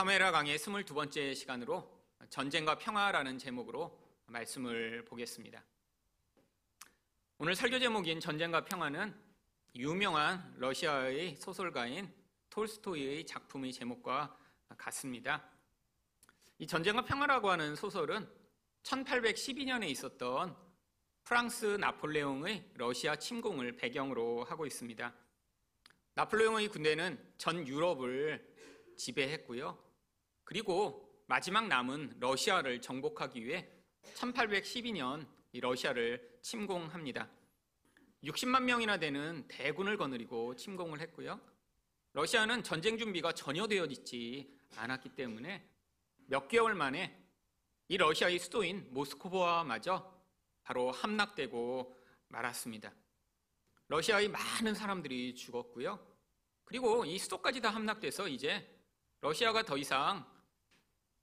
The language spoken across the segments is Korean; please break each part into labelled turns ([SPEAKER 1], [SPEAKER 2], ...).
[SPEAKER 1] 사무엘하 강의 22번째 시간으로 전쟁과 평화라는 제목으로 말씀을 보겠습니다. 오늘 설교 제목인 전쟁과 평화는 유명한 러시아의 소설가인 톨스토이의 작품의 제목과 같습니다. 이 전쟁과 평화라고 하는 소설은 1812년에 있었던 프랑스 나폴레옹의 러시아 침공을 배경으로 하고 있습니다. 나폴레옹의 군대는 전 유럽을 지배했고요. 그리고 마지막 남은 러시아를 정복하기 위해 1812년 러시아를 침공합니다. 60만 명이나 되는 대군을 거느리고 침공을 했고요. 러시아는 전쟁 준비가 전혀 되어 있지 않았기 때문에 몇 개월 만에 이 러시아의 수도인 모스크바마저 바로 함락되고 말았습니다. 러시아의 많은 사람들이 죽었고요. 그리고 이 수도까지 다 함락돼서 이제 러시아가 더 이상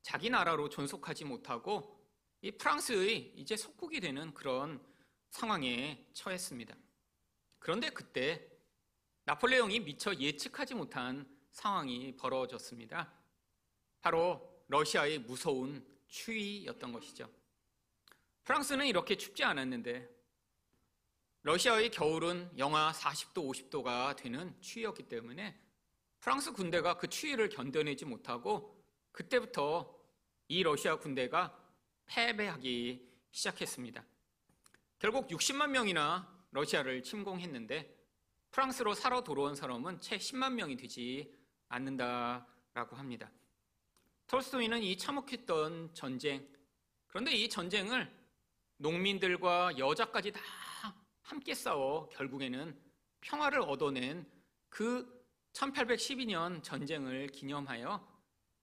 [SPEAKER 1] 자기 나라로 존속하지 못하고 이 프랑스의 이제 속국이 되는 그런 상황에 처했습니다. 그런데 그때 나폴레옹이 미처 예측하지 못한 상황이 벌어졌습니다. 바로 러시아의 무서운 추위였던 것이죠. 프랑스는 이렇게 춥지 않았는데 러시아의 겨울은 영하 40도, 50도가 되는 추위였기 때문에 프랑스 군대가 그 추위를 견뎌내지 못하고 그때부터 이 러시아 군대가 패배하기 시작했습니다. 결국 60만 명이나 러시아를 침공했는데 프랑스로 살아 돌아온 사람은 채 10만 명이 되지 않는다라고 합니다. 톨스토이는 이 참혹했던 전쟁, 그런데 이 전쟁을 농민들과 여자까지 다 함께 싸워 결국에는 평화를 얻어낸 그 1812년 전쟁을 기념하여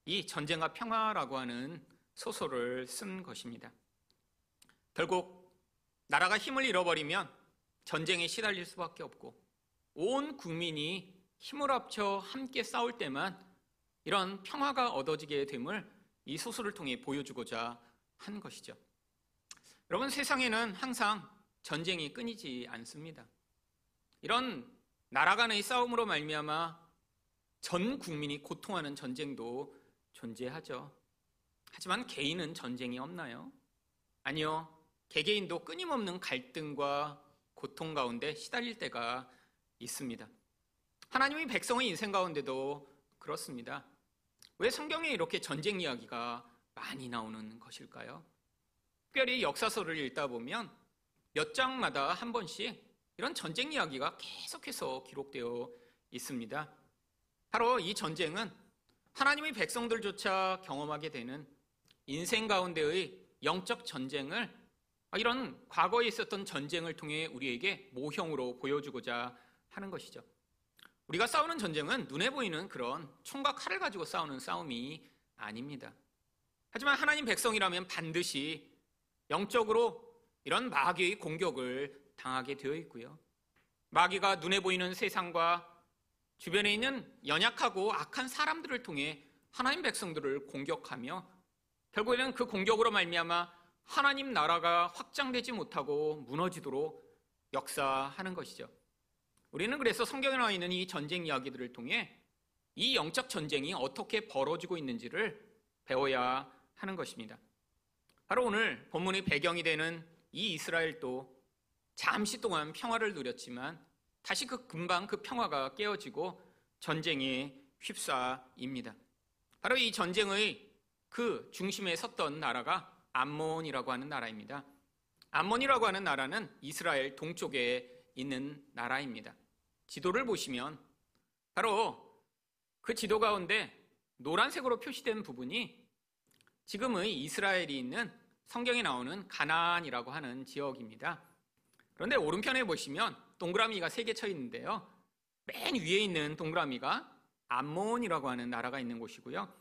[SPEAKER 1] 이 전쟁과 평화라고 하는 소설을 쓴 것입니다. 결국 나라가 힘을 잃어버리면 전쟁에 시달릴 수밖에 없고 온 국민이 힘을 합쳐 함께 싸울 때만 이런 평화가 얻어지게 됨을 이 소설을 통해 보여주고자 한 것이죠. 여러분 세상에는 항상 전쟁이 끊이지 않습니다. 이런 나라 간의 싸움으로 말미암아 전 국민이 고통하는 전쟁도 존재하죠. 하지만 개인은 전쟁이 없나요? 아니요. 개개인도 끊임없는 갈등과 고통 가운데 시달릴 때가 있습니다. 하나님의 백성의 인생 가운데도 그렇습니다. 왜 성경에 이렇게 전쟁 이야기가 많이 나오는 것일까요? 특별히 역사서를 읽다 보면 몇 장마다 한 번씩 이런 전쟁 이야기가 계속해서 기록되어 있습니다. 바로 이 전쟁은 하나님의 백성들조차 경험하게 되는 인생 가운데의 영적 전쟁을 이런 과거에 있었던 전쟁을 통해 우리에게 모형으로 보여주고자 하는 것이죠. 우리가 싸우는 전쟁은 눈에 보이는 그런 총과 칼을 가지고 싸우는 싸움이 아닙니다. 하지만 하나님 백성이라면 반드시 영적으로 이런 마귀의 공격을 당하게 되어 있고요. 마귀가 눈에 보이는 세상과 주변에 있는 연약하고 악한 사람들을 통해 하나님 백성들을 공격하며 결국에는 그 공격으로 말미암아 하나님 나라가 확장되지 못하고 무너지도록 역사하는 것이죠. 우리는 그래서 성경에 나와 있는 이 전쟁 이야기들을 통해 이 영적 전쟁이 어떻게 벌어지고 있는지를 배워야 하는 것입니다. 바로 오늘 본문의 배경이 되는 이 이스라엘도 잠시 동안 평화를 누렸지만 다시 그 금방 그 평화가 깨어지고 전쟁에 휩싸입니다. 바로 이 전쟁의 그 중심에 섰던 나라가 암몬이라고 하는 나라입니다. 암몬이라고 하는 나라는 이스라엘 동쪽에 있는 나라입니다. 지도를 보시면 바로 그 지도 가운데 노란색으로 표시된 부분이 지금의 이스라엘이 있는 성경에 나오는 가나안이라고 하는 지역입니다. 그런데 오른편에 보시면 동그라미가 세 개 쳐 있는데요. 맨 위에 있는 동그라미가 암몬이라고 하는 나라가 있는 곳이고요.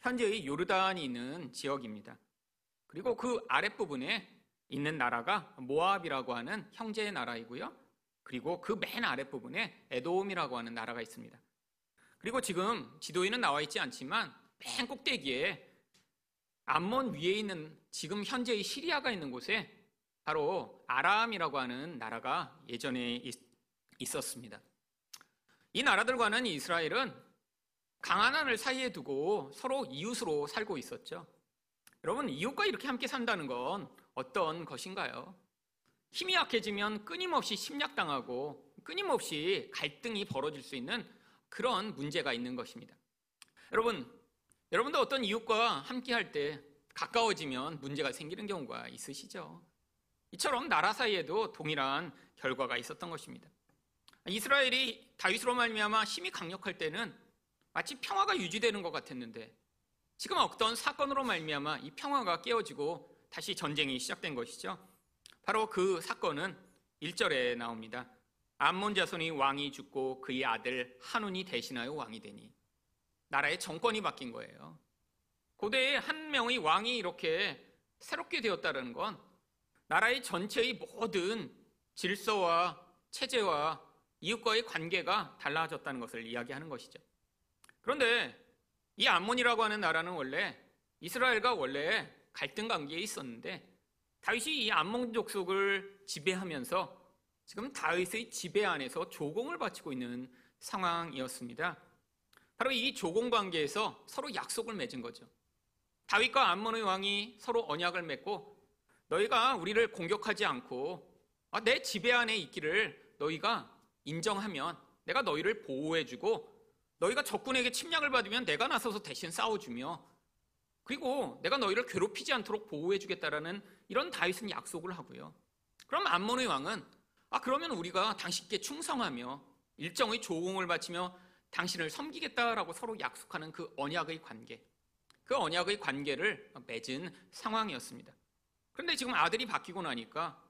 [SPEAKER 1] 현재의 요르단이 있는 지역입니다. 그리고 그 아랫부분에 있는 나라가 모압이라고 하는 형제의 나라이고요. 그리고 그 맨 아랫부분에 에돔이라고 하는 나라가 있습니다. 그리고 지금 지도에는 나와 있지 않지만 맨 꼭대기에 암몬 위에 있는 지금 현재의 시리아가 있는 곳에 바로 아람이라고 하는 나라가 예전에 있, 었습니다 이 나라들과는 이스라엘은 강한안을 사이에 두고 서로 이웃으로 살고 있었죠. 여러분, 이웃과 이렇게 함께 산다는 건 어떤 것인가요? 힘이 약해지면 끊임없이 침략당하고 끊임없이 갈등이 벌어질 수 있는 그런 문제가 있는 것입니다. 여러분, 여러분도 어떤 이웃과 함께 할 때 가까워지면 문제가 생기는 경우가 있으시죠? 이처럼 나라 사이에도 동일한 결과가 있었던 것입니다. 이스라엘이 다윗으로 말미암아 힘이 강력할 때는 마치 평화가 유지되는 것 같았는데 지금 어떤 사건으로 말미암아 이 평화가 깨어지고 다시 전쟁이 시작된 것이죠. 바로 그 사건은 1절에 나옵니다. 암몬 자손이 왕이 죽고 그의 아들 한운이 대신하여 왕이 되니 나라의 정권이 바뀐 거예요. 고대에 한 명의 왕이 이렇게 새롭게 되었다는 건 나라의 전체의 모든 질서와 체제와 이웃과의 관계가 달라졌다는 것을 이야기하는 것이죠. 그런데 이 암몬이라고 하는 나라는 원래 이스라엘과 원래 갈등 관계에 있었는데 다윗이 이 암몬 족속을 지배하면서 지금 다윗의 지배 안에서 조공을 바치고 있는 상황이었습니다. 바로 이 조공 관계에서 서로 약속을 맺은 거죠. 다윗과 암몬의 왕이 서로 언약을 맺고 너희가 우리를 공격하지 않고 아, 내 지배 안에 있기를 너희가 인정하면 내가 너희를 보호해주고 너희가 적군에게 침략을 받으면 내가 나서서 대신 싸워주며 그리고 내가 너희를 괴롭히지 않도록 보호해주겠다라는 이런 다윗은 약속을 하고요. 그럼 암몬의 왕은 아 그러면 우리가 당신께 충성하며 일정의 조공을 바치며 당신을 섬기겠다라고 서로 약속하는 그 언약의 관계, 그 언약의 관계를 맺은 상황이었습니다. 그런데 지금 아들이 바뀌고 나니까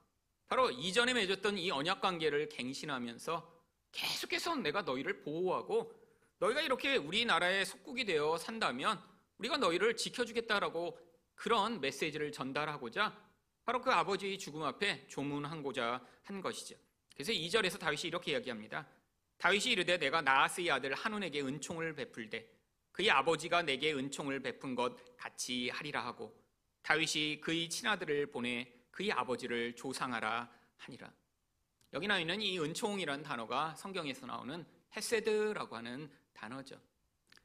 [SPEAKER 1] 바로 이전에 맺었던 이 언약 관계를 갱신하면서 계속해서 내가 너희를 보호하고 너희가 이렇게 우리나라의 속국이 되어 산다면 우리가 너희를 지켜주겠다라고 그런 메시지를 전달하고자 바로 그 아버지의 죽음 앞에 조문한고자 한 것이죠. 그래서 2절에서 다윗이 이렇게 이야기합니다. 다윗이 이르되 내가 나하스의 아들 한운에게 은총을 베풀되 그의 아버지가 내게 은총을 베푼 것 같이 하리라 하고 다윗이 그의 친아들을 보내 그의 아버지를 조상하라 하니라. 여기 나와 있는 이 은총이라는 단어가 성경에서 나오는 헤세드라고 하는 단어죠.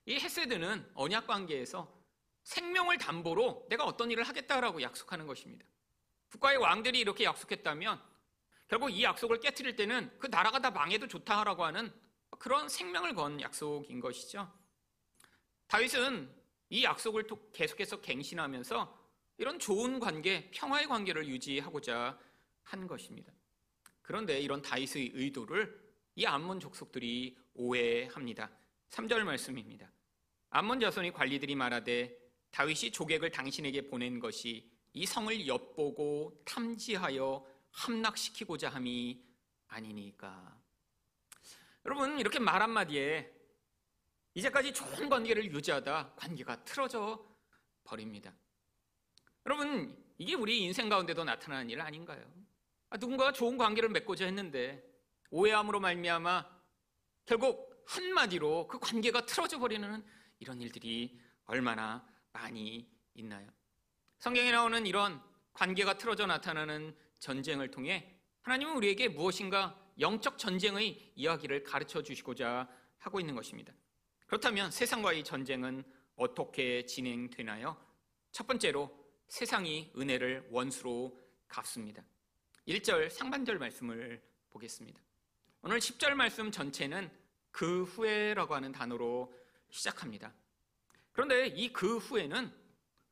[SPEAKER 1] 이 헤세드는 언약 관계에서 생명을 담보로 내가 어떤 일을 하겠다라고 약속하는 것입니다. 국가의 왕들이 이렇게 약속했다면 결국 이 약속을 깨뜨릴 때는 그 나라가 다 망해도 좋다라고 하는 그런 생명을 건 약속인 것이죠. 다윗은 이 약속을 계속해서 갱신하면서 이런 좋은 관계, 평화의 관계를 유지하고자 한 것입니다. 그런데 이런 다윗의 의도를 이 암몬 족속들이 오해합니다. 3절 말씀입니다. 암몬 자손이 관리들이 말하되 다윗이 조객을 당신에게 보낸 것이 이 성을 엿보고 탐지하여 함락시키고자 함이 아니니까. 여러분 이렇게 말 한마디에 이제까지 좋은 관계를 유지하다 관계가 틀어져 버립니다. 여러분 이게 우리 인생 가운데도 나타나는 일 아닌가요? 아, 누군가가 좋은 관계를 맺고자 했는데 오해함으로 말미암아 결국 한마디로 그 관계가 틀어져 버리는 이런 일들이 얼마나 많이 있나요? 성경에 나오는 이런 관계가 틀어져 나타나는 전쟁을 통해 하나님은 우리에게 무엇인가 영적 전쟁의 이야기를 가르쳐 주시고자 하고 있는 것입니다. 그렇다면 세상과의 전쟁은 어떻게 진행되나요? 첫 번째로 세상이 은혜를 원수로 갚습니다. 1절 상반절 말씀을 보겠습니다. 오늘 10절 말씀 전체는 그 후에라고 하는 단어로 시작합니다. 그런데 이 그 후에는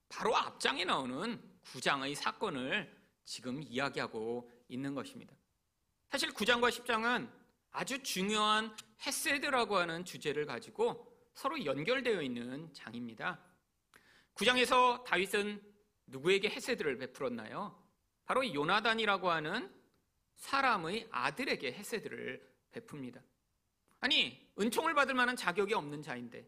[SPEAKER 1] 바로 앞장에 나오는 구장의 사건을 지금 이야기하고 있는 것입니다. 사실 9장과 10장은 아주 중요한 헤세드라고 하는 주제를 가지고 서로 연결되어 있는 장입니다. 9장에서 다윗은 누구에게 헤세드를 베풀었나요? 바로 요나단이라고 하는 사람의 아들에게 헤세드를 베풉니다. 아니 은총을 받을 만한 자격이 없는 자인데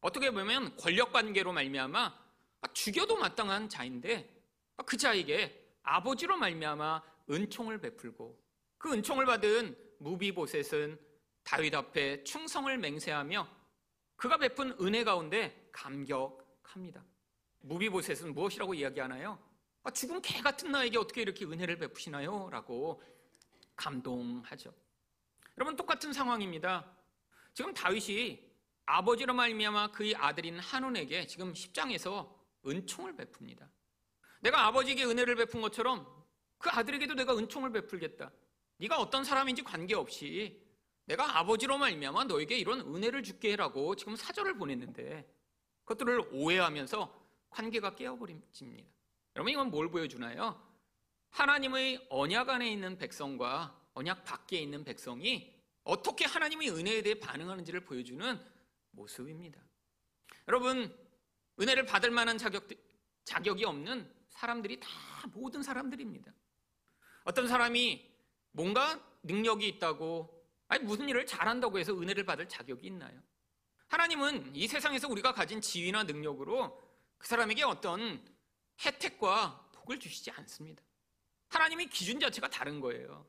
[SPEAKER 1] 어떻게 보면 권력 관계로 말미암아 죽여도 마땅한 자인데 그 자에게 아버지로 말미암아 은총을 베풀고 그 은총을 받은 무비보셋은 다윗 앞에 충성을 맹세하며 그가 베푼 은혜 가운데 감격합니다. 무비보셋은 무엇이라고 이야기하나요? 아, 죽은 개 같은 나에게 어떻게 이렇게 은혜를 베푸시나요? 라고 감동하죠. 여러분 똑같은 상황입니다. 지금 다윗이 아버지로 말미암아 그의 아들인 한운에게 지금 10장에서 은총을 베풉니다. 내가 아버지에게 은혜를 베푼 것처럼 그 아들에게도 내가 은총을 베풀겠다. 네가 어떤 사람인지 관계없이 내가 아버지로 말미암아 너에게 이런 은혜를 줄게라고 지금 사절을 보냈는데 그것들을 오해하면서 관계가 깨어버립니다. 여러분 이건 뭘 보여주나요? 하나님의 언약 안에 있는 백성과 언약 밖에 있는 백성이 어떻게 하나님의 은혜에 대해 반응하는지를 보여주는 모습입니다. 여러분 은혜를 받을 만한 자격, 자격이 없는 사람들이 다 모든 사람들입니다. 어떤 사람이 뭔가 능력이 있다고 아니 무슨 일을 잘한다고 해서 은혜를 받을 자격이 있나요? 하나님은 이 세상에서 우리가 가진 지위나 능력으로 그 사람에게 어떤 혜택과 복을 주시지 않습니다. 하나님의 기준 자체가 다른 거예요.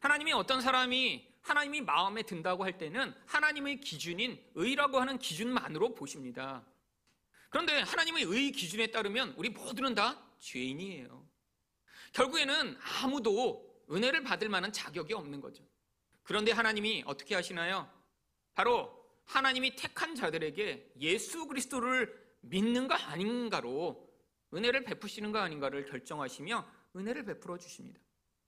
[SPEAKER 1] 하나님이 어떤 사람이 하나님이 마음에 든다고 할 때는 하나님의 기준인 의라고 하는 기준만으로 보십니다. 그런데 하나님의 의 기준에 따르면 우리 모두는 다 죄인이에요. 결국에는 아무도 은혜를 받을 만한 자격이 없는 거죠. 그런데 하나님이 어떻게 하시나요? 바로 하나님이 택한 자들에게 예수 그리스도를 믿는가 아닌가로 은혜를 베푸시는가 아닌가를 결정하시며 은혜를 베풀어 주십니다.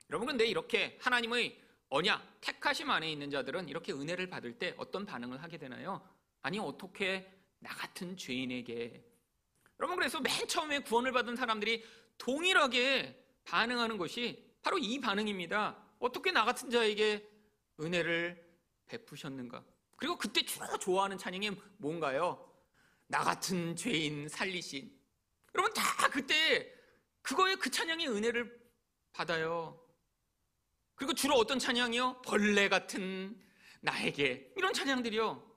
[SPEAKER 1] 여러분 근데 이렇게 하나님의 언약 택하심 안에 있는 자들은 이렇게 은혜를 받을 때 어떤 반응을 하게 되나요? 아니 어떻게 나 같은 죄인에게 여러분 그래서 맨 처음에 구원을 받은 사람들이 동일하게 반응하는 것이 바로 이 반응입니다. 어떻게 나 같은 자에게 은혜를 베푸셨는가? 그리고 그때 주로 좋아하는 찬양이 뭔가요? 나 같은 죄인 살리신. 여러분 다 그때 그거에 그 찬양의 은혜를 받아요. 그리고 주로 어떤 찬양이요? 벌레 같은 나에게 이런 찬양들이요.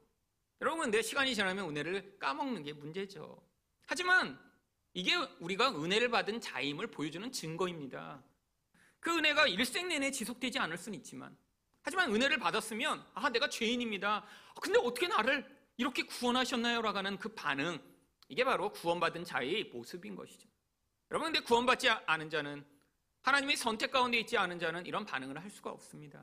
[SPEAKER 1] 여러분 내 시간이 지나면 은혜를 까먹는 게 문제죠. 하지만 이게 우리가 은혜를 받은 자임을 보여주는 증거입니다. 그 은혜가 일생 내내 지속되지 않을 수는 있지만 하지만 은혜를 받았으면 아 내가 죄인입니다. 근데 어떻게 나를 이렇게 구원하셨나요? 라고 하는 그 반응 이게 바로 구원받은 자의 모습인 것이죠. 여러분 근데 구원받지 않은 자는 하나님의 선택 가운데 있지 않은 자는 이런 반응을 할 수가 없습니다.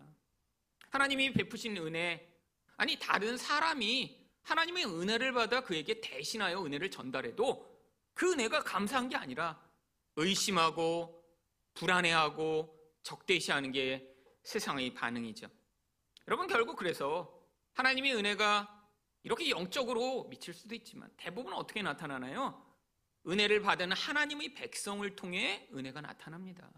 [SPEAKER 1] 하나님이 베푸신 은혜 아니 다른 사람이 하나님의 은혜를 받아 그에게 대신하여 은혜를 전달해도 그 은혜가 감사한 게 아니라 의심하고 불안해하고 적대시하는 게 세상의 반응이죠. 여러분 결국 그래서 하나님의 은혜가 이렇게 영적으로 미칠 수도 있지만 대부분 어떻게 나타나나요? 은혜를 받은 하나님의 백성을 통해 은혜가 나타납니다.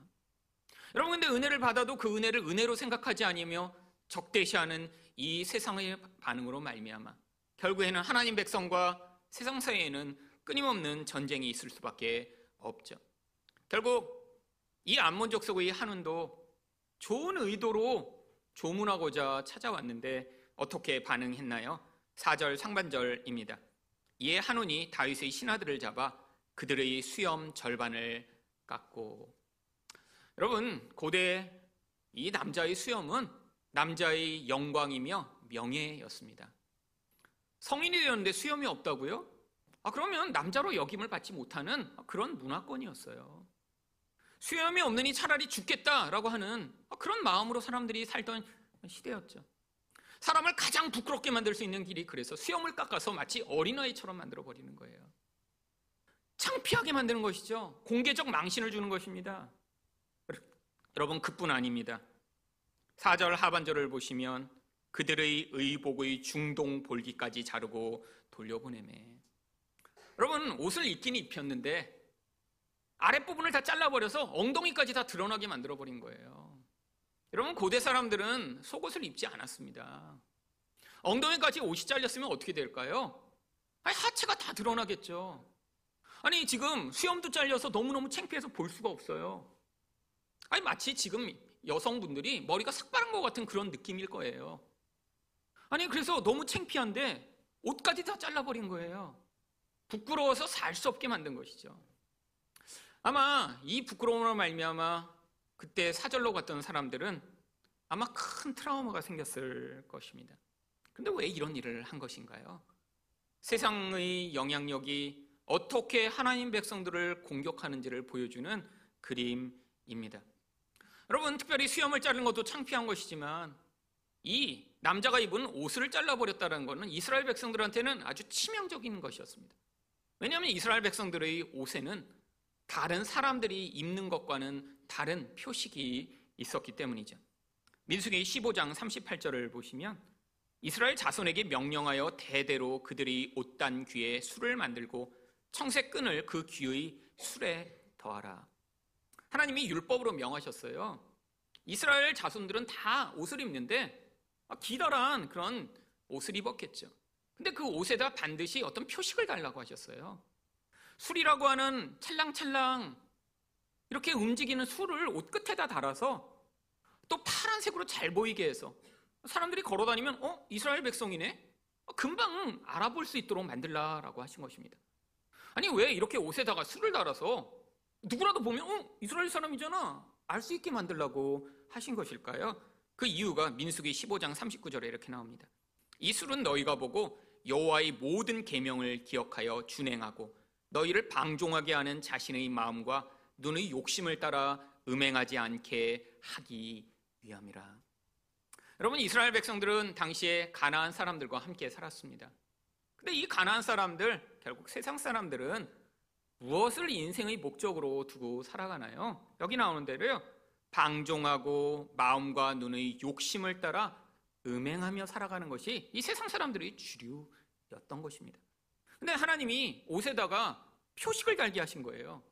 [SPEAKER 1] 여러분 근데 은혜를 받아도 그 은혜를 은혜로 생각하지 아니며 적대시하는 이 세상의 반응으로 말미암아 결국에는 하나님 백성과 세상 사이에는 끊임없는 전쟁이 있을 수밖에 없죠. 결국 이 암몬 족 속의 한운도 좋은 의도로 조문하고자 찾아왔는데 어떻게 반응했나요? 4절 상반절입니다. 이에 한운이 다윗의 신하들을 잡아 그들의 수염 절반을 깎고 여러분 고대 이 남자의 수염은 남자의 영광이며 명예였습니다. 성인이 되었는데 수염이 없다고요? 아, 그러면 남자로 역임을 받지 못하는 그런 문화권이었어요. 수염이 없느니 차라리 죽겠다라고 하는 그런 마음으로 사람들이 살던 시대였죠. 사람을 가장 부끄럽게 만들 수 있는 길이 그래서 수염을 깎아서 마치 어린아이처럼 만들어 버리는 거예요. 창피하게 만드는 것이죠. 공개적 망신을 주는 것입니다. 여러분 그뿐 아닙니다. 4절 하반절을 보시면 그들의 의복의 중동 볼기까지 자르고 돌려보내매. 여러분 옷을 입긴 입혔는데 아랫부분을 다 잘라버려서 엉덩이까지 다 드러나게 만들어버린 거예요. 여러분 고대 사람들은 속옷을 입지 않았습니다. 엉덩이까지 옷이 잘렸으면 어떻게 될까요? 아니, 하체가 다 드러나겠죠. 아니 지금 수염도 잘려서 너무너무 창피해서 볼 수가 없어요. 아니 마치 지금 여성분들이 머리가 삭바른 것 같은 그런 느낌일 거예요. 아니 그래서 너무 창피한데 옷까지 다 잘라버린 거예요. 부끄러워서 살 수 없게 만든 것이죠. 아마 이 부끄러움으로 말미암아 그때 사절로 갔던 사람들은 아마 큰 트라우마가 생겼을 것입니다. 근데 왜 이런 일을 한 것인가요? 세상의 영향력이 어떻게 하나님 백성들을 공격하는지를 보여주는 그림입니다. 여러분, 특별히 수염을 자르는 것도 창피한 것이지만 이 남자가 입은 옷을 잘라버렸다는 것은 이스라엘 백성들한테는 아주 치명적인 것이었습니다. 왜냐하면 이스라엘 백성들의 옷에는 다른 사람들이 입는 것과는 다른 표식이 있었기 때문이죠. 민수기 15장 38절을 보시면 이스라엘 자손에게 명령하여 대대로 그들이 옷단 귀에 술을 만들고 청색 끈을 그 귀의 술에 더하라. 하나님이 율법으로 명하셨어요. 이스라엘 자손들은 다 옷을 입는데 기다란 그런 옷을 입었겠죠. 근데 그 옷에다 반드시 어떤 표식을 달라고 하셨어요. 술이라고 하는 찰랑찰랑 이렇게 움직이는 술을 옷 끝에다 달아서 또 파란색으로 잘 보이게 해서 사람들이 걸어 다니면 어 이스라엘 백성이네 금방 알아볼 수 있도록 만들라라고 하신 것입니다. 아니 왜 이렇게 옷에다가 술을 달아서 누구라도 보면 어 이스라엘 사람이잖아 알 수 있게 만들라고 하신 것일까요? 그 이유가 민수기 15장 39절에 이렇게 나옵니다. 이 술은 너희가 보고 여호와의 모든 계명을 기억하여 준행하고 너희를 방종하게 하는 자신의 마음과 눈의 욕심을 따라 음행하지 않게 하기 위함이라. 여러분 이스라엘 백성들은 당시에 가나안 사람들과 함께 살았습니다. 근데 이 가나안 사람들 결국 세상 사람들은 무엇을 인생의 목적으로 두고 살아가나요? 여기 나오는 대로요. 방종하고 마음과 눈의 욕심을 따라 음행하며 살아가는 것이 이 세상 사람들의 주류였던 것입니다. 근데 하나님이 옷에다가 표식을 달게 하신 거예요.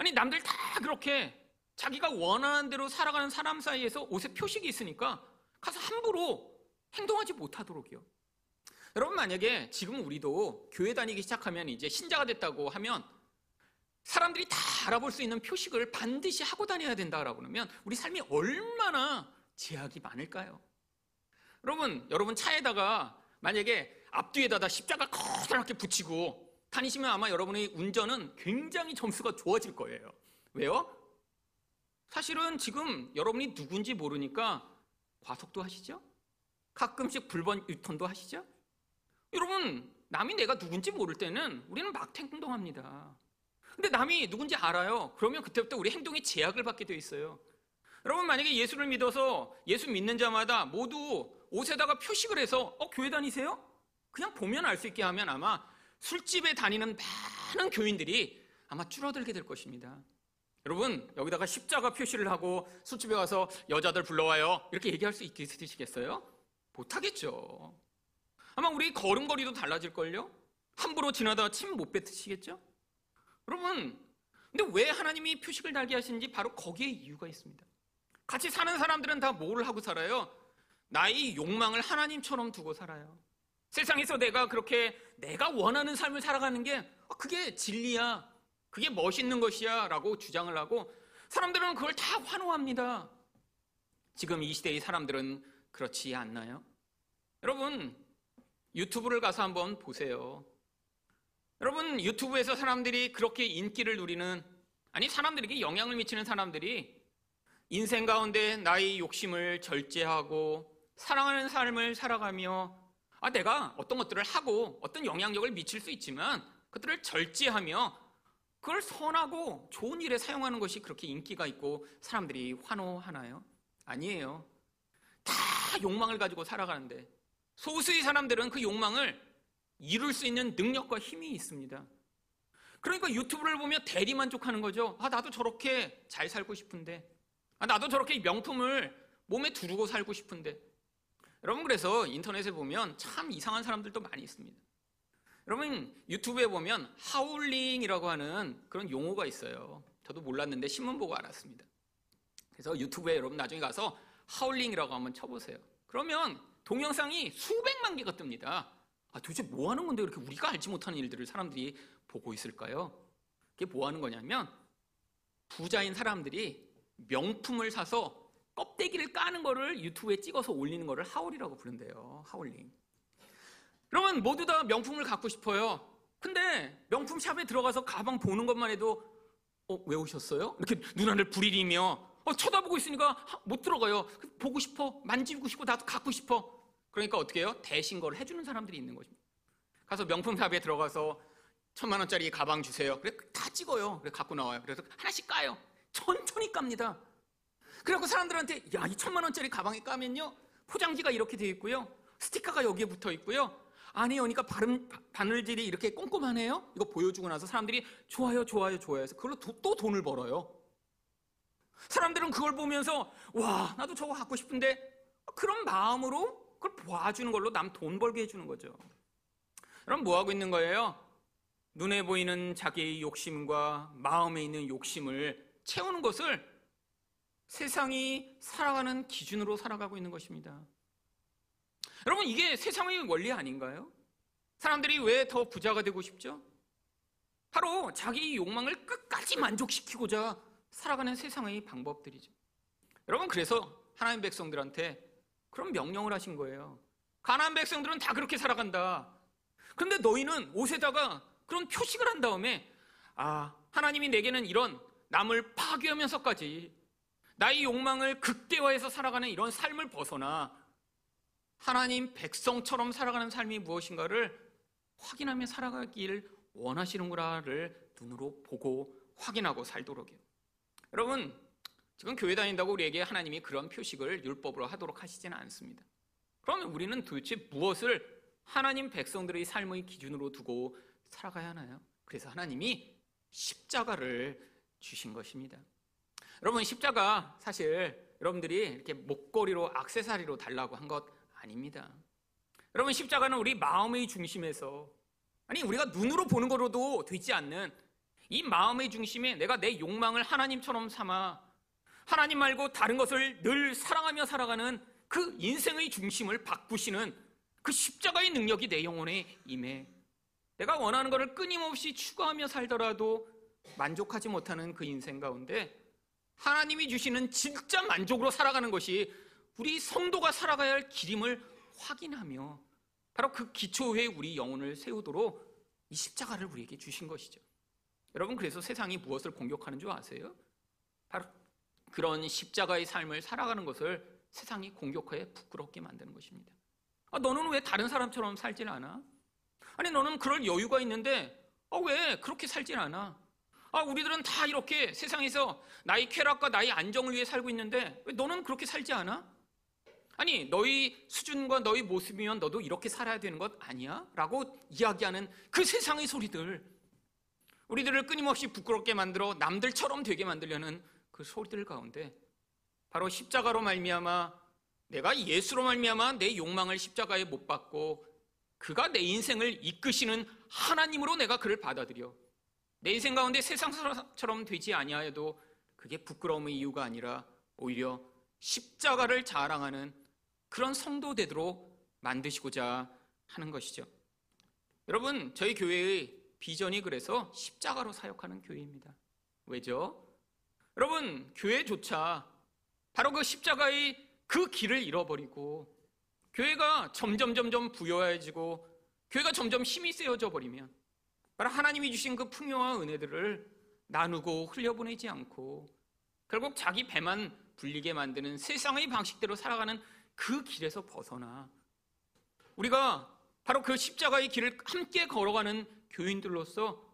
[SPEAKER 1] 아니 남들 다 그렇게 자기가 원하는 대로 살아가는 사람 사이에서 옷에 표식이 있으니까 가서 함부로 행동하지 못하도록요. 여러분 만약에 지금 우리도 교회 다니기 시작하면 이제 신자가 됐다고 하면 사람들이 다 알아볼 수 있는 표식을 반드시 하고 다녀야 된다라고 그러면 우리 삶이 얼마나 제약이 많을까요? 여러분, 여러분 차에다가 만약에 앞뒤에다가 십자가 커다랗게 붙이고 다니시면 아마 여러분의 운전은 굉장히 점수가 좋아질 거예요. 왜요? 사실은 지금 여러분이 누군지 모르니까 과속도 하시죠? 가끔씩 불번 유턴도 하시죠? 여러분, 남이 내가 누군지 모를 때는 우리는 막 행동합니다. 근데 남이 누군지 알아요. 그러면 그때부터 우리 행동에 제약을 받게 돼 있어요. 여러분, 만약에 예수를 믿어서 예수 믿는 자마다 모두 옷에다가 표식을 해서, 어, 교회 다니세요? 그냥 보면 알 수 있게 하면 아마 술집에 다니는 많은 교인들이 아마 줄어들게 될 것입니다. 여러분, 여기다가 십자가 표시를 하고 술집에 가서 여자들 불러와요. 이렇게 얘기할 수 있으시겠어요? 못하겠죠. 아마 우리 걸음걸이도 달라질걸요? 함부로 지나다 침못 뱉으시겠죠? 여러분, 근데 왜 하나님이 표식을 달게 하시는지 바로 거기에 이유가 있습니다. 같이 사는 사람들은 다 뭘 하고 살아요? 나의 욕망을 하나님처럼 두고 살아요. 세상에서 내가 그렇게 내가 원하는 삶을 살아가는 게 어, 그게 진리야. 그게 멋있는 것이야. 라고 주장을 하고 사람들은 그걸 다 환호합니다. 지금 이 시대의 사람들은 그렇지 않나요? 여러분, 유튜브를 가서 한번 보세요. 여러분, 유튜브에서 사람들이 그렇게 인기를 누리는, 아니, 사람들에게 영향을 미치는 사람들이 인생 가운데 나의 욕심을 절제하고 사랑하는 삶을 살아가며, 아, 내가 어떤 것들을 하고 어떤 영향력을 미칠 수 있지만 그들을 절제하며 그걸 선하고 좋은 일에 사용하는 것이 그렇게 인기가 있고 사람들이 환호하나요? 아니에요. 다 욕망을 가지고 살아가는데 소수의 사람들은 그 욕망을 이룰 수 있는 능력과 힘이 있습니다. 그러니까 유튜브를 보며 대리만족하는 거죠. 아, 나도 저렇게 잘 살고 싶은데. 아, 나도 저렇게 명품을 몸에 두르고 살고 싶은데. 여러분, 그래서 인터넷에 보면 참 이상한 사람들도 많이 있습니다. 여러분, 유튜브에 보면 하울링이라고 하는 그런 용어가 있어요. 저도 몰랐는데 신문 보고 알았습니다. 그래서 유튜브에 여러분 나중에 가서 하울링이라고 한번 쳐보세요. 그러면 동영상이 수백만 개가 뜹니다. 아, 도대체 뭐 하는 건데 이렇게 우리가 알지 못하는 일들을 사람들이 보고 있을까요? 그게 뭐 하는 거냐면 부자인 사람들이 명품을 사서 껍데기를 까는 거를 유튜브에 찍어서 올리는 거를 하울이라고 부른대요. 하울링. 그러면 모두 다 명품을 갖고 싶어요. 근데 명품 샵에 들어가서 가방 보는 것만 해도 어, 왜 오셨어요? 이렇게 눈알을 부리리며 어, 쳐다보고 있으니까 못 들어가요. 보고 싶어, 만지고 싶고 나도 갖고 싶어. 그러니까 어떻게 해요? 대신 걸 해주는 사람들이 있는 것입니다. 가서 명품 샵에 들어가서 천만 원짜리 가방 주세요. 그래 다 찍어요. 그래 갖고 나와요. 그래서 하나씩 까요. 천천히 깝니다. 그래갖고 사람들한테 야 이 천만 원짜리 가방에 까면요 포장지가 이렇게 되어 있고요. 스티커가 여기에 붙어 있고요. 안에 여니까 바른, 바늘질이 이렇게 꼼꼼하네요. 이거 보여주고 나서 사람들이 좋아요, 좋아요, 좋아요 해서 그걸로 도, 또 돈을 벌어요. 사람들은 그걸 보면서 와, 나도 저거 갖고 싶은데 그런 마음으로 그걸 봐주는 걸로 남 돈 벌게 해주는 거죠. 그럼 뭐 하고 있는 거예요? 눈에 보이는 자기의 욕심과 마음에 있는 욕심을 채우는 것을 세상이 살아가는 기준으로 살아가고 있는 것입니다. 여러분, 이게 세상의 원리 아닌가요? 사람들이 왜 더 부자가 되고 싶죠? 바로 자기 욕망을 끝까지 만족시키고자 살아가는 세상의 방법들이죠. 여러분, 그래서 하나님 백성들한테 그런 명령을 하신 거예요. 가나안 백성들은 다 그렇게 살아간다. 그런데 너희는 옷에다가 그런 표식을 한 다음에 아, 하나님이 내게는 이런 남을 파괴하면서까지 나의 욕망을 극대화해서 살아가는 이런 삶을 벗어나 하나님 백성처럼 살아가는 삶이 무엇인가를 확인하며 살아가기를 원하시는구나를 눈으로 보고 확인하고 살도록요. 여러분, 지금 교회 다닌다고 우리에게 하나님이 그런 표식을 율법으로 하도록 하시지는 않습니다. 그러면 우리는 도대체 무엇을 하나님 백성들의 삶의 기준으로 두고 살아가야 하나요? 그래서 하나님이 십자가를 주신 것입니다. 여러분, 십자가 사실 여러분들이 이렇게 목걸이로 악세사리로 달라고 한 것 아닙니다. 여러분, 십자가는 우리 마음의 중심에서 아니, 우리가 눈으로 보는 거로도 되지 않는 이 마음의 중심에 내가 내 욕망을 하나님처럼 삼아 하나님 말고 다른 것을 늘 사랑하며 살아가는 그 인생의 중심을 바꾸시는 그 십자가의 능력이 내 영혼에 임해 내가 원하는 것을 끊임없이 추구하며 살더라도 만족하지 못하는 그 인생 가운데 하나님이 주시는 진짜 만족으로 살아가는 것이 우리 성도가 살아가야 할 길임을 확인하며 바로 그 기초에 우리 영혼을 세우도록 이 십자가를 우리에게 주신 것이죠. 여러분 그래서 세상이 무엇을 공격하는 줄 아세요? 바로 그런 십자가의 삶을 살아가는 것을 세상이 공격하여 부끄럽게 만드는 것입니다. 아, 너는 왜 다른 사람처럼 살질 않아? 아니, 너는 그럴 여유가 있는데, 아, 왜 그렇게 살질 않아? 아, 우리들은 다 이렇게 세상에서 나의 쾌락과 나의 안정을 위해 살고 있는데, 왜 너는 그렇게 살지 않아? 아니, 너희 수준과 너희 모습이면 너도 이렇게 살아야 되는 것 아니야? 라고 이야기하는 그 세상의 소리들. 우리들을 끊임없이 부끄럽게 만들어 남들처럼 되게 만들려는 그 소리들 가운데 바로 십자가로 말미암아 내가 예수로 말미암아 내 욕망을 십자가에 못 받고 그가 내 인생을 이끄시는 하나님으로 내가 그를 받아들여 내 인생 가운데 세상 사람처럼 되지 아니하여도 그게 부끄러움의 이유가 아니라 오히려 십자가를 자랑하는 그런 성도 되도록 만드시고자 하는 것이죠. 여러분, 저희 교회의 비전이 그래서 십자가로 사역하는 교회입니다. 왜죠? 여러분, 교회조차 바로 그 십자가의 그 길을 잃어버리고 교회가 점점 점점 부여해지고 교회가 점점 힘이 세워져 버리면 바로 하나님이 주신 그 풍요와 은혜들을 나누고 흘려보내지 않고 결국 자기 배만 불리게 만드는 세상의 방식대로 살아가는 그 길에서 벗어나 우리가 바로 그 십자가의 길을 함께 걸어가는 교인들로서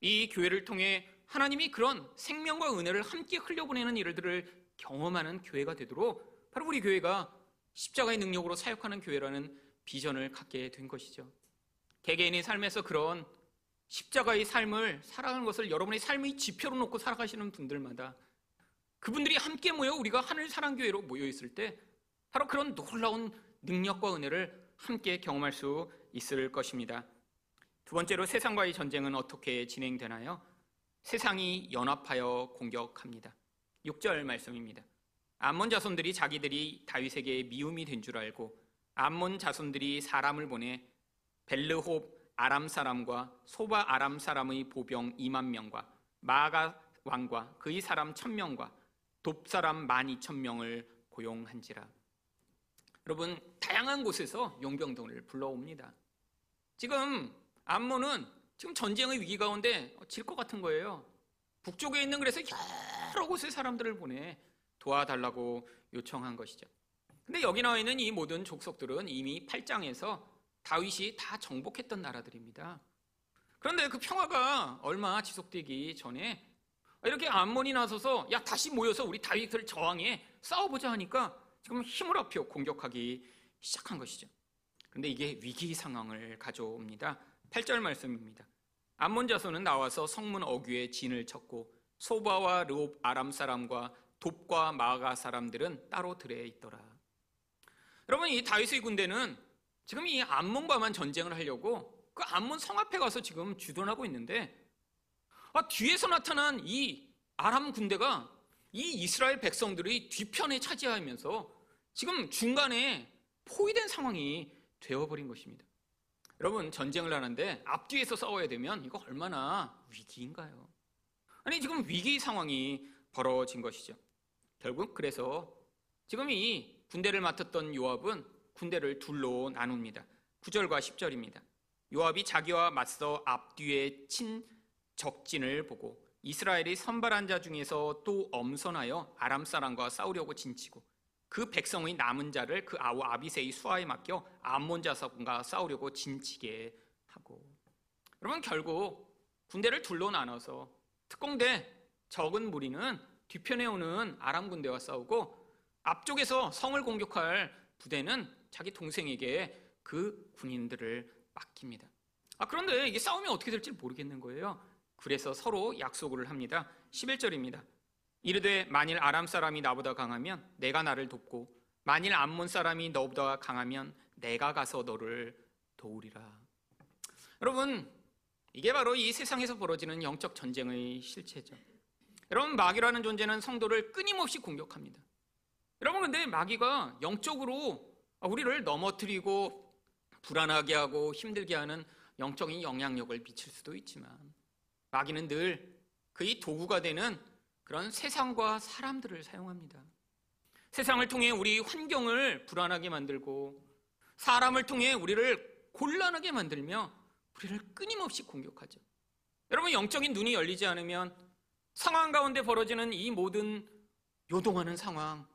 [SPEAKER 1] 이 교회를 통해 하나님이 그런 생명과 은혜를 함께 흘려보내는 일들을 경험하는 교회가 되도록 바로 우리 교회가 십자가의 능력으로 사역하는 교회라는 비전을 갖게 된 것이죠. 개개인의 삶에서 그런 십자가의 삶을 살아가는 것을 여러분의 삶의 지표로 놓고 살아가시는 분들마다 그분들이 함께 모여 우리가 하늘 사랑교회로 모여 있을 때 바로 그런 놀라운 능력과 은혜를 함께 경험할 수 있을 것입니다. 두 번째로 세상과의 전쟁은 어떻게 진행되나요? 세상이 연합하여 공격합니다. 6절 말씀입니다. 암몬 자손들이 자기들이 다윗에게 미움이 된 줄 알고 암몬 자손들이 사람을 보내 벨르홉 아람 사람과 소바 아람 사람의 보병 2만 명과 마가 왕과 그의 사람 1000명과 돕 사람 12,000명을 고용한지라. 여러분 다양한 곳에서 용병들을 불러옵니다. 지금 암몬은 지금 전쟁의 위기 가운데 질 것 같은 거예요. 북쪽에 있는 그래서 여러 곳에 사람들을 보내 도와달라고 요청한 것이죠. 근데 여기 나와 있는 이 모든 족속들은 이미 8장에서 다윗이 다 정복했던 나라들입니다. 그런데 그 평화가 얼마 지속되기 전에 이렇게 암몬이 나서서 야 다시 모여서 우리 다윗을 저항해 싸워보자 하니까 지금 힘을 합혀 공격하기 시작한 것이죠. 근데 이게 위기 상황을 가져옵니다. 8절 말씀입니다. 암몬 자손은 나와서 성문 어귀에 진을 쳤고 소바와 르옵 아람 사람과 돕과 마가 사람들은 따로 들에 있더라. 여러분 이 다윗의 군대는 지금 이 암몬과만 전쟁을 하려고 그 암몬 성 앞에 가서 지금 주둔하고 있는데 아, 뒤에서 나타난 이 아람 군대가 이 이스라엘 백성들의 뒤편에 차지하면서 지금 중간에 포위된 상황이 되어버린 것입니다. 여러분 전쟁을 하는데 앞뒤에서 싸워야 되면 이거 얼마나 위기인가요? 아니 지금 위기 상황이 벌어진 것이죠. 결국 그래서 지금 이 군대를 맡았던 요압은 군대를 둘로 나눕니다. 9절과 10절입니다. 요압이 자기와 맞서 앞뒤에 친 적진을 보고 이스라엘이 선발한 자 중에서 또 엄선하여 아람 사람과 싸우려고 진치고 그 백성의 남은 자를 그 아우 아비세의 수하에 맡겨 암몬 자석과 싸우려고 진치게 하고 여러분 결국 군대를 둘로 나눠서 특공대 적은 무리는 뒤편에 오는 아람 군대와 싸우고 앞쪽에서 성을 공격할 부대는 자기 동생에게 그 군인들을 맡깁니다. 아, 그런데 이게 싸우면 어떻게 될지 모르겠는 거예요. 그래서 서로 약속을 합니다. 11절입니다. 이르되 만일 아람 사람이 나보다 강하면 내가 나를 돕고 만일 암몬 사람이 너보다 강하면 내가 가서 너를 도우리라. 여러분, 이게 바로 이 세상에서 벌어지는 영적 전쟁의 실체죠. 여러분, 마귀라는 존재는 성도를 끊임없이 공격합니다. 여러분, 근데 마귀가 영적으로 우리를 넘어뜨리고 불안하게 하고 힘들게 하는 영적인 영향력을 미칠 수도 있지만 마귀는 늘 그의 도구가 되는 그런 세상과 사람들을 사용합니다. 세상을 통해 우리 환경을 불안하게 만들고 사람을 통해 우리를 곤란하게 만들며 우리를 끊임없이 공격하죠. 여러분 영적인 눈이 열리지 않으면 상황 가운데 벌어지는 이 모든 요동하는 상황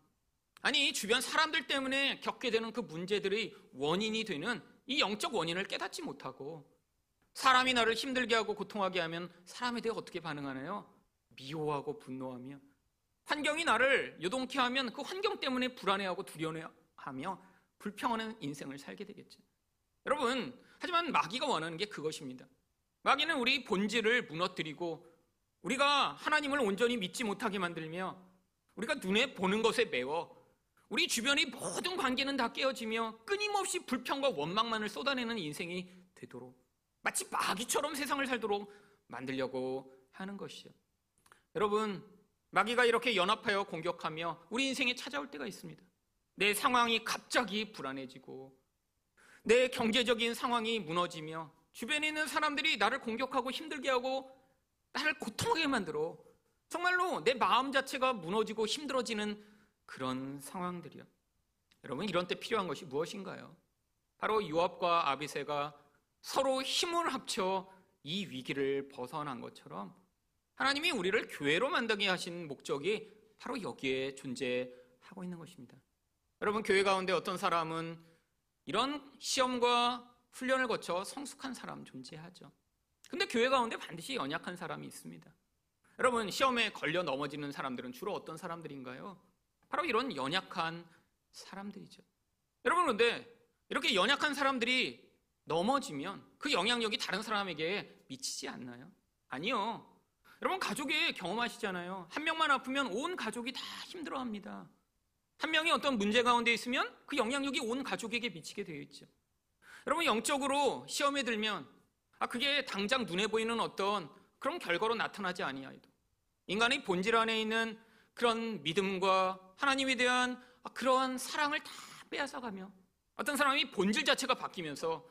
[SPEAKER 1] 아니 주변 사람들 때문에 겪게 되는 그 문제들의 원인이 되는 이 영적 원인을 깨닫지 못하고 사람이 나를 힘들게 하고 고통하게 하면 사람에 대해 어떻게 반응하나요? 미워하고 분노하며 환경이 나를 요동케 하면 그 환경 때문에 불안해하고 두려워하며 불평하는 인생을 살게 되겠죠. 여러분, 하지만 마귀가 원하는 게 그것입니다. 마귀는 우리 본질을 무너뜨리고 우리가 하나님을 온전히 믿지 못하게 만들며 우리가 눈에 보는 것에 매워 우리 주변의 모든 관계는 다 깨어지며 끊임없이 불평과 원망만을 쏟아내는 인생이 되도록 마치 마귀처럼 세상을 살도록 만들려고 하는 것이죠. 여러분, 마귀가 이렇게 연합하여 공격하며 우리 인생에 찾아올 때가 있습니다. 내 상황이 갑자기 불안해지고 내 경제적인 상황이 무너지며 주변에 있는 사람들이 나를 공격하고 힘들게 하고 나를 고통하게 만들어 정말로 내 마음 자체가 무너지고 힘들어지는 그런 상황들이요. 여러분 이런 때 필요한 것이 무엇인가요? 바로 유압과 아비세가 서로 힘을 합쳐 이 위기를 벗어난 것처럼 하나님이 우리를 교회로 만들게 하신 목적이 바로 여기에 존재하고 있는 것입니다. 여러분 교회 가운데 어떤 사람은 이런 시험과 훈련을 거쳐 성숙한 사람 존재하죠. 근데 교회 가운데 반드시 연약한 사람이 있습니다. 여러분 시험에 걸려 넘어지는 사람들은 주로 어떤 사람들인가요? 바로 이런 연약한 사람들이죠. 여러분 그런데 이렇게 연약한 사람들이 넘어지면 그 영향력이 다른 사람에게 미치지 않나요? 아니요. 여러분 가족이 경험하시잖아요. 한 명만 아프면 온 가족이 다 힘들어합니다. 한 명이 어떤 문제 가운데 있으면 그 영향력이 온 가족에게 미치게 되어 있죠. 여러분 영적으로 시험에 들면 아 그게 당장 눈에 보이는 어떤 그런 결과로 나타나지 아니하여도 인간의 본질 안에 있는 그런 믿음과 하나님에 대한 그러한 사랑을 다 빼앗아가며 어떤 사람이 본질 자체가 바뀌면서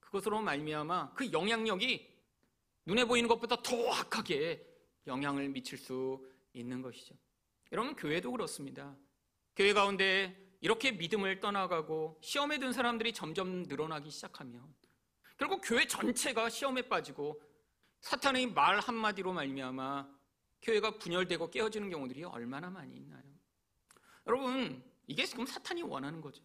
[SPEAKER 1] 그것으로 말미암아 그 영향력이 눈에 보이는 것보다 더 악하게 영향을 미칠 수 있는 것이죠. 여러분 교회도 그렇습니다. 교회 가운데 이렇게 믿음을 떠나가고 시험에 든 사람들이 점점 늘어나기 시작하면 결국 교회 전체가 시험에 빠지고 사탄의 말 한마디로 말미암아 교회가 분열되고 깨어지는 경우들이 얼마나 많이 있나요? 여러분 이게 지금 사탄이 원하는 거죠.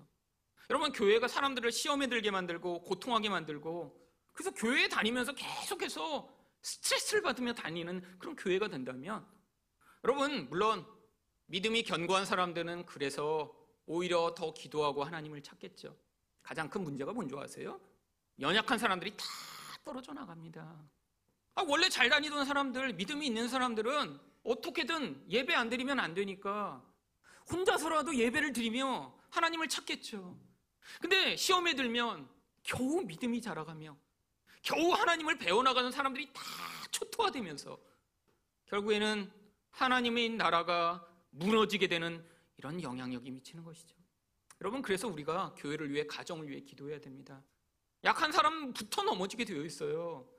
[SPEAKER 1] 여러분 교회가 사람들을 시험에 들게 만들고 고통하게 만들고 그래서 교회에 다니면서 계속해서 스트레스를 받으며 다니는 그런 교회가 된다면 여러분 물론 믿음이 견고한 사람들은 그래서 오히려 더 기도하고 하나님을 찾겠죠. 가장 큰 문제가 뭔지 아세요? 연약한 사람들이 다 떨어져 나갑니다. 아, 원래 잘 다니던 사람들, 믿음이 있는 사람들은 어떻게든 예배 안 드리면 안 되니까 혼자서라도 예배를 드리며 하나님을 찾겠죠. 근데 시험에 들면 겨우 믿음이 자라가며 겨우 하나님을 배워나가는 사람들이 다 초토화되면서 결국에는 하나님의 나라가 무너지게 되는 이런 영향력이 미치는 것이죠. 여러분, 그래서 우리가 교회를 위해, 가정을 위해 기도해야 됩니다. 약한 사람부터 넘어지게 되어 있어요.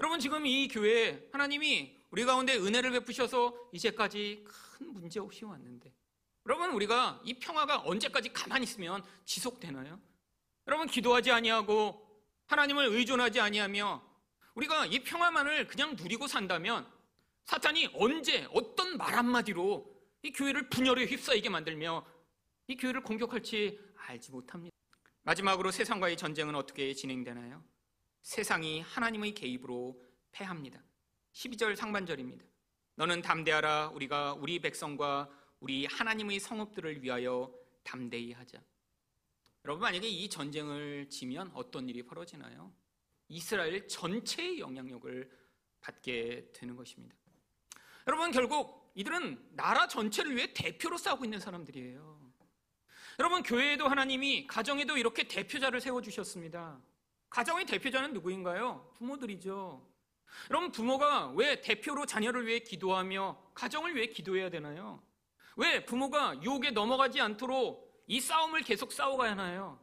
[SPEAKER 1] 여러분, 지금 이 교회, 하나님이 우리 가운데 은혜를 베푸셔서 이제까지 큰 문제 없이 왔는데, 여러분, 우리가 이 평화가 언제까지 가만히 있으면 지속되나요? 여러분, 기도하지 아니하고 하나님을 의존하지 아니하며 우리가 이 평화만을 그냥 누리고 산다면 사탄이 언제 어떤 말 한마디로 이 교회를 분열에 휩싸이게 만들며 이 교회를 공격할지 알지 못합니다. 마지막으로 세상과의 전쟁은 어떻게 진행되나요? 세상이 하나님의 개입으로 패합니다. 12절 상반절입니다. 너는 담대하라 우리가 우리 백성과 우리 하나님의 성읍들을 위하여 담대히 하자. 여러분 만약에 이 전쟁을 지면 어떤 일이 벌어지나요? 이스라엘 전체의 영향력을 받게 되는 것입니다. 여러분 결국 이들은 나라 전체를 위해 대표로 싸우고 있는 사람들이에요. 여러분 교회에도 하나님이 가정에도 이렇게 대표자를 세워 주셨습니다. 가정의 대표자는 누구인가요? 부모들이죠. 여러분 부모가 왜 대표로 자녀를 위해 기도하며 가정을 위해 기도해야 되나요? 왜 부모가 유혹에 넘어가지 않도록 이 싸움을 계속 싸워가야 하나요?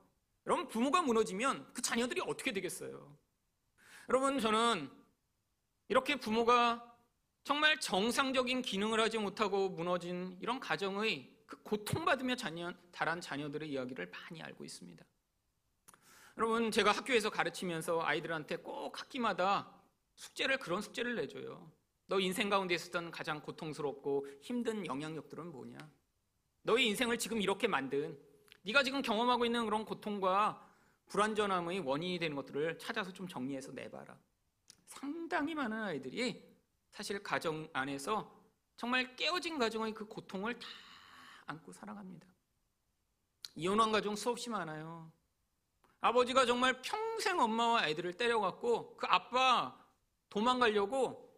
[SPEAKER 1] 여러분 부모가 무너지면 그 자녀들이 어떻게 되겠어요? 여러분 저는 이렇게 부모가 정말 정상적인 기능을 하지 못하고 무너진 이런 가정의 그 고통받으며 자녀, 자란 자녀들의 이야기를 많이 알고 있습니다. 여러분, 제가 학교에서 가르치면서 아이들한테 꼭 학기마다 숙제를, 그런 숙제를 내줘요. 너 인생 가운데 있었던 가장 고통스럽고 힘든 영향력들은 뭐냐? 너의 인생을 지금 이렇게 만든, 네가 지금 경험하고 있는 그런 고통과 불완전함의 원인이 되는 것들을 찾아서 좀 정리해서 내봐라. 상당히 많은 아이들이 사실 가정 안에서 정말 깨어진 가정의 그 고통을 다 안고 살아갑니다. 이혼한 가정 수없이 많아요. 아버지가 정말 평생 엄마와 아이들을 때려갖고 그 아빠 도망가려고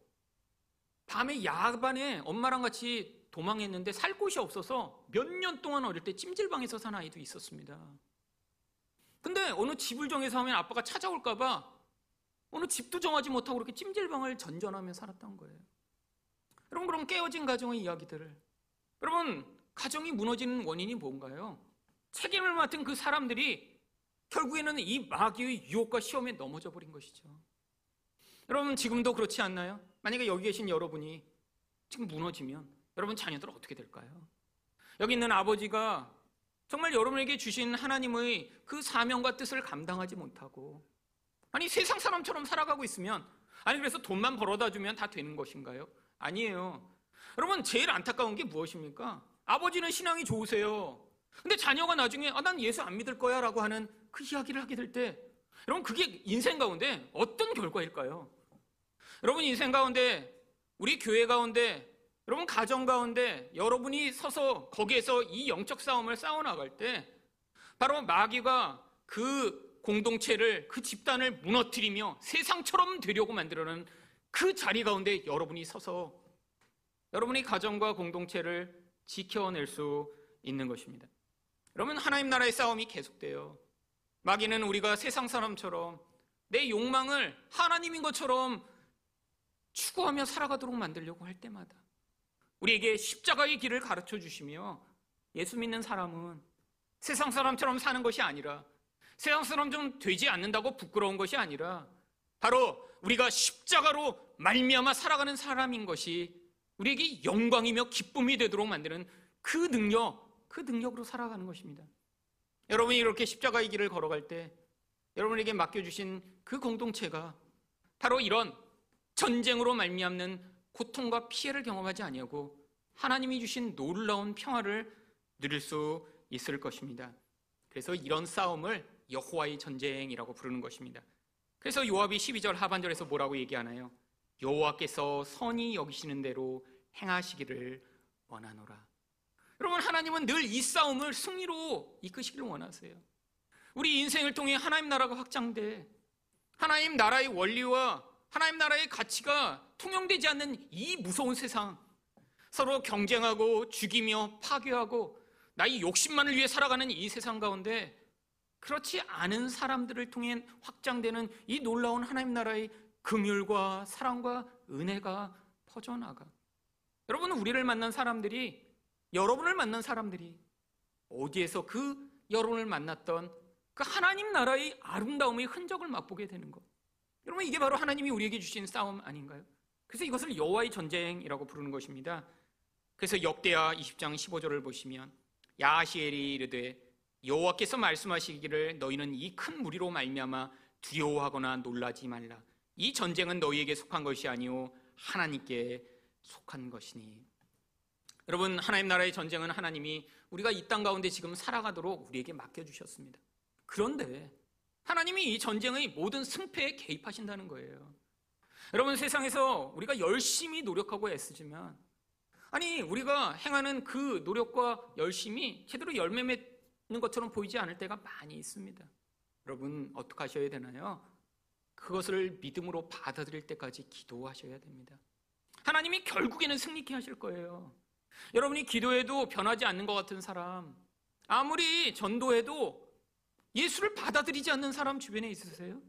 [SPEAKER 1] 밤에 야반에 엄마랑 같이 도망했는데 살 곳이 없어서 몇 년 동안 어릴 때 찜질방에서 산 아이도 있었습니다. 근데 어느 집을 정해서 하면 아빠가 찾아올까봐 어느 집도 정하지 못하고 그렇게 찜질방을 전전하며 살았던 거예요. 여러분, 그럼 깨어진 가정의 이야기들을. 여러분, 가정이 무너지는 원인이 뭔가요? 책임을 맡은 그 사람들이 결국에는 이 마귀의 유혹과 시험에 넘어져 버린 것이죠. 여러분, 지금도 그렇지 않나요? 만약에 여기 계신 여러분이 지금 무너지면 여러분 자녀들 어떻게 될까요? 여기 있는 아버지가 정말 여러분에게 주신 하나님의 그 사명과 뜻을 감당하지 못하고 아니 세상 사람처럼 살아가고 있으면 아니 그래서 돈만 벌어다 주면 다 되는 것인가요? 아니에요. 여러분 제일 안타까운 게 무엇입니까? 아버지는 신앙이 좋으세요. 근데 자녀가 나중에 아, 난 예수 안 믿을 거야 라고 하는 그 이야기를 하게 될 때 여러분 그게 인생 가운데 어떤 결과일까요? 여러분 인생 가운데 우리 교회 가운데 여러분 가정 가운데 여러분이 서서 거기에서 이 영적 싸움을 싸워 나갈 때 바로 마귀가 그 공동체를 그 집단을 무너뜨리며 세상처럼 되려고 만들어낸 그 자리 가운데 여러분이 서서 여러분의 가정과 공동체를 지켜낼 수 있는 것입니다. 여러분 하나님 나라의 싸움이 계속돼요. 마귀는 우리가 세상 사람처럼 내 욕망을 하나님인 것처럼 추구하며 살아가도록 만들려고 할 때마다 우리에게 십자가의 길을 가르쳐 주시며 예수 믿는 사람은 세상 사람처럼 사는 것이 아니라 세상 사람 좀 되지 않는다고 부끄러운 것이 아니라 바로 우리가 십자가로 말미암아 살아가는 사람인 것이 우리에게 영광이며 기쁨이 되도록 만드는 그 능력, 그 능력으로 살아가는 것입니다. 여러분이 이렇게 십자가의 길을 걸어갈 때 여러분에게 맡겨주신 그 공동체가 바로 이런 전쟁으로 말미암는 고통과 피해를 경험하지 아니하고 하나님이 주신 놀라운 평화를 누릴 수 있을 것입니다. 그래서 이런 싸움을 여호와의 전쟁이라고 부르는 것입니다. 그래서 요압이 12절 하반절에서 뭐라고 얘기하나요? 여호와께서 선이 여기시는 대로 행하시기를 원하노라. 여러분 하나님은 늘 이 싸움을 승리로 이끄시기를 원하세요. 우리 인생을 통해 하나님 나라가 확장돼 하나님 나라의 원리와 하나님 나라의 가치가 통용되지 않는 이 무서운 세상 서로 경쟁하고 죽이며 파괴하고 나의 욕심만을 위해 살아가는 이 세상 가운데 그렇지 않은 사람들을 통해 확장되는 이 놀라운 하나님 나라의 긍휼과 사랑과 은혜가 퍼져나가. 여러분 우리를 만난 사람들이 여러분을 만난 사람들이 어디에서 그 여러분을 만났던 그 하나님 나라의 아름다움의 흔적을 맛보게 되는 것. 여러분 이게 바로 하나님이 우리에게 주신 싸움 아닌가요? 그래서 이것을 여호와의 전쟁이라고 부르는 것입니다. 그래서 역대하 20장 15절을 보시면 야시엘이 이르되 여호와께서 말씀하시기를 너희는 이 큰 무리로 말미암아 두려워하거나 놀라지 말라. 이 전쟁은 너희에게 속한 것이 아니오 하나님께 속한 것이니. 여러분 하나님 나라의 전쟁은 하나님이 우리가 이 땅 가운데 지금 살아가도록 우리에게 맡겨 주셨습니다. 그런데 하나님이 이 전쟁의 모든 승패에 개입하신다는 거예요. 여러분 세상에서 우리가 열심히 노력하고 애쓰지만 아니 우리가 행하는 그 노력과 열심이 제대로 열매 맺는 것처럼 보이지 않을 때가 많이 있습니다. 여러분 어떻게 하셔야 되나요? 그것을 믿음으로 받아들일 때까지 기도하셔야 됩니다. 하나님이 결국에는 승리케 하실 거예요. 여러분이 기도해도 변하지 않는 것 같은 사람, 아무리 전도해도 예수를 받아들이지 않는 사람 주변에 있으세요?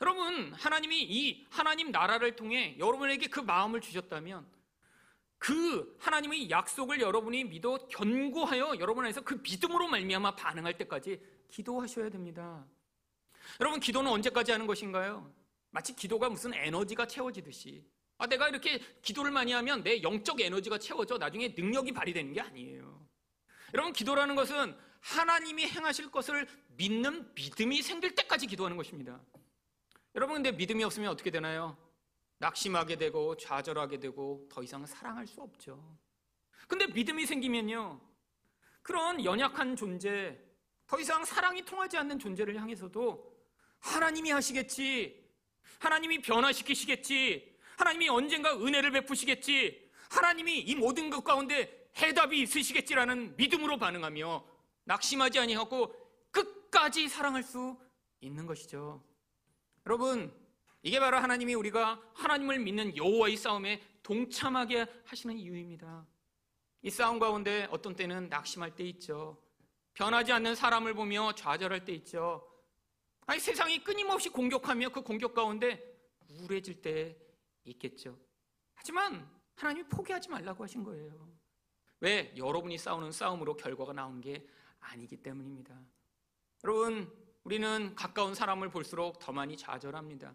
[SPEAKER 1] 여러분, 하나님이 이 하나님 나라를 통해 여러분에게 그 마음을 주셨다면 그 하나님의 약속을 여러분이 믿어 견고하여 여러분 안에서 그 믿음으로 말미암아 반응할 때까지 기도하셔야 됩니다. 여러분 기도는 언제까지 하는 것인가요? 마치 기도가 무슨 에너지가 채워지듯이 아 내가 이렇게 기도를 많이 하면 내 영적 에너지가 채워져 나중에 능력이 발휘되는 게 아니에요. 여러분 기도라는 것은 하나님이 행하실 것을 믿는 믿음이 생길 때까지 기도하는 것입니다. 여러분 근데 믿음이 없으면 어떻게 되나요? 낙심하게 되고 좌절하게 되고 더 이상 사랑할 수 없죠. 근데 믿음이 생기면요. 그런 연약한 존재, 더 이상 사랑이 통하지 않는 존재를 향해서도 하나님이 하시겠지. 하나님이 변화시키시겠지. 하나님이 언젠가 은혜를 베푸시겠지. 하나님이 이 모든 것 가운데 해답이 있으시겠지라는 믿음으로 반응하며 낙심하지 아니하고 끝까지 사랑할 수 있는 것이죠. 여러분, 이게 바로 하나님이 우리가 하나님을 믿는 여호와의 싸움에 동참하게 하시는 이유입니다. 이 싸움 가운데 어떤 때는 낙심할 때 있죠. 변하지 않는 사람을 보며 좌절할 때 있죠. 아니 세상이 끊임없이 공격하며 그 공격 가운데 우울해질 때 있겠죠. 하지만 하나님이 포기하지 말라고 하신 거예요. 왜? 여러분이 싸우는 싸움으로 결과가 나온 게 아니기 때문입니다. 여러분, 우리는 가까운 사람을 볼수록 더 많이 좌절합니다.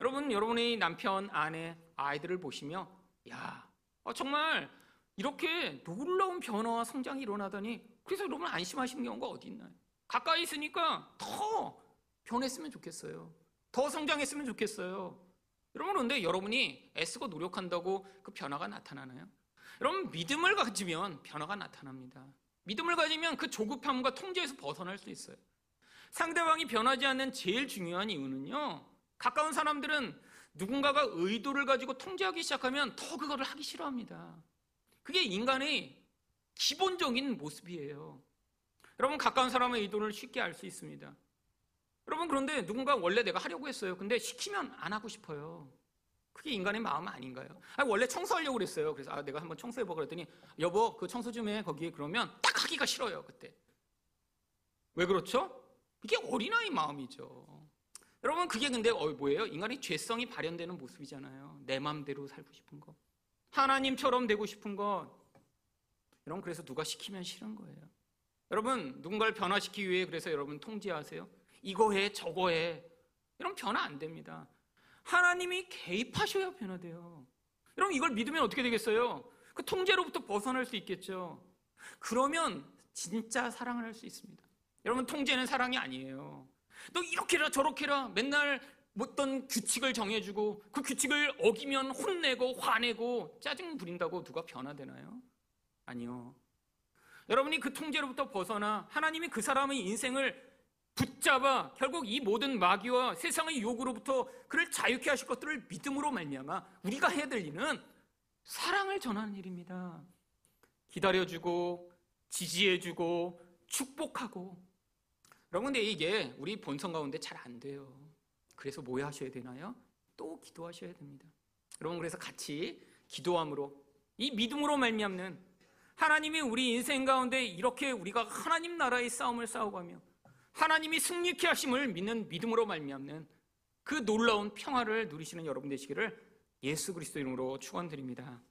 [SPEAKER 1] 여러분, 여러분의 남편, 아내, 아이들을 보시며, 야, 어, 정말 이렇게 놀라운 변화와 성장이 일어나더니, 그래서 여러분 안심하시는 경우가 어디 있나요? 가까이 있으니까 더 변했으면 좋겠어요. 더 성장했으면 좋겠어요. 여러분, 그런데 여러분이 애쓰고 노력한다고 그 변화가 나타나나요? 여러분, 믿음을 가지면 변화가 나타납니다. 믿음을 가지면 그 조급함과 통제에서 벗어날 수 있어요. 상대방이 변하지 않는 제일 중요한 이유는요, 가까운 사람들은 누군가가 의도를 가지고 통제하기 시작하면 더 그거를 하기 싫어합니다. 그게 인간의 기본적인 모습이에요. 여러분, 가까운 사람의 의도를 쉽게 알 수 있습니다. 여러분, 그런데 누군가 원래 내가 하려고 했어요. 근데 시키면 안 하고 싶어요. 그게 인간의 마음 아닌가요? 아니, 원래 청소하려고 그랬어요. 그래서 아, 내가 한번 청소해봐 그랬더니 여보, 그 청소 좀 해. 거기에 그러면 딱 하기가 싫어요. 그때. 왜 그렇죠? 이게 어린아이 마음이죠. 여러분 그게 근데 어, 뭐예요? 인간의 죄성이 발현되는 모습이잖아요. 내 마음대로 살고 싶은 거. 하나님처럼 되고 싶은 것. 여러분 그래서 누가 시키면 싫은 거예요. 여러분 누군가를 변화시키기 위해 그래서 여러분 통제하세요. 이거 해 저거 해. 이런 변화 안 됩니다. 하나님이 개입하셔야 변화돼요. 여러분 이걸 믿으면 어떻게 되겠어요? 그 통제로부터 벗어날 수 있겠죠. 그러면 진짜 사랑을 할 수 있습니다. 여러분 통제는 사랑이 아니에요. 너 이렇게 해라 저렇게 해라 맨날 어떤 규칙을 정해주고 그 규칙을 어기면 혼내고 화내고 짜증 부린다고 누가 변화되나요? 아니요. 여러분이 그 통제로부터 벗어나 하나님이 그 사람의 인생을 붙잡아 결국 이 모든 마귀와 세상의 요구로부터 그를 자유케 하실 것들을 믿음으로 말미암아 우리가 해야 될 일은 사랑을 전하는 일입니다. 기다려주고 지지해주고 축복하고 여러분 근데 이게 우리 본성 가운데 잘 안 돼요. 그래서 뭐 하셔야 되나요? 또 기도하셔야 됩니다. 여러분 그래서 같이 기도함으로 이 믿음으로 말미암는 하나님이 우리 인생 가운데 이렇게 우리가 하나님 나라의 싸움을 싸워가며 하나님이 승리케 하심을 믿는 믿음으로 말미암는 그 놀라운 평화를 누리시는 여러분 되시기를 예수 그리스도 이름으로 축원드립니다.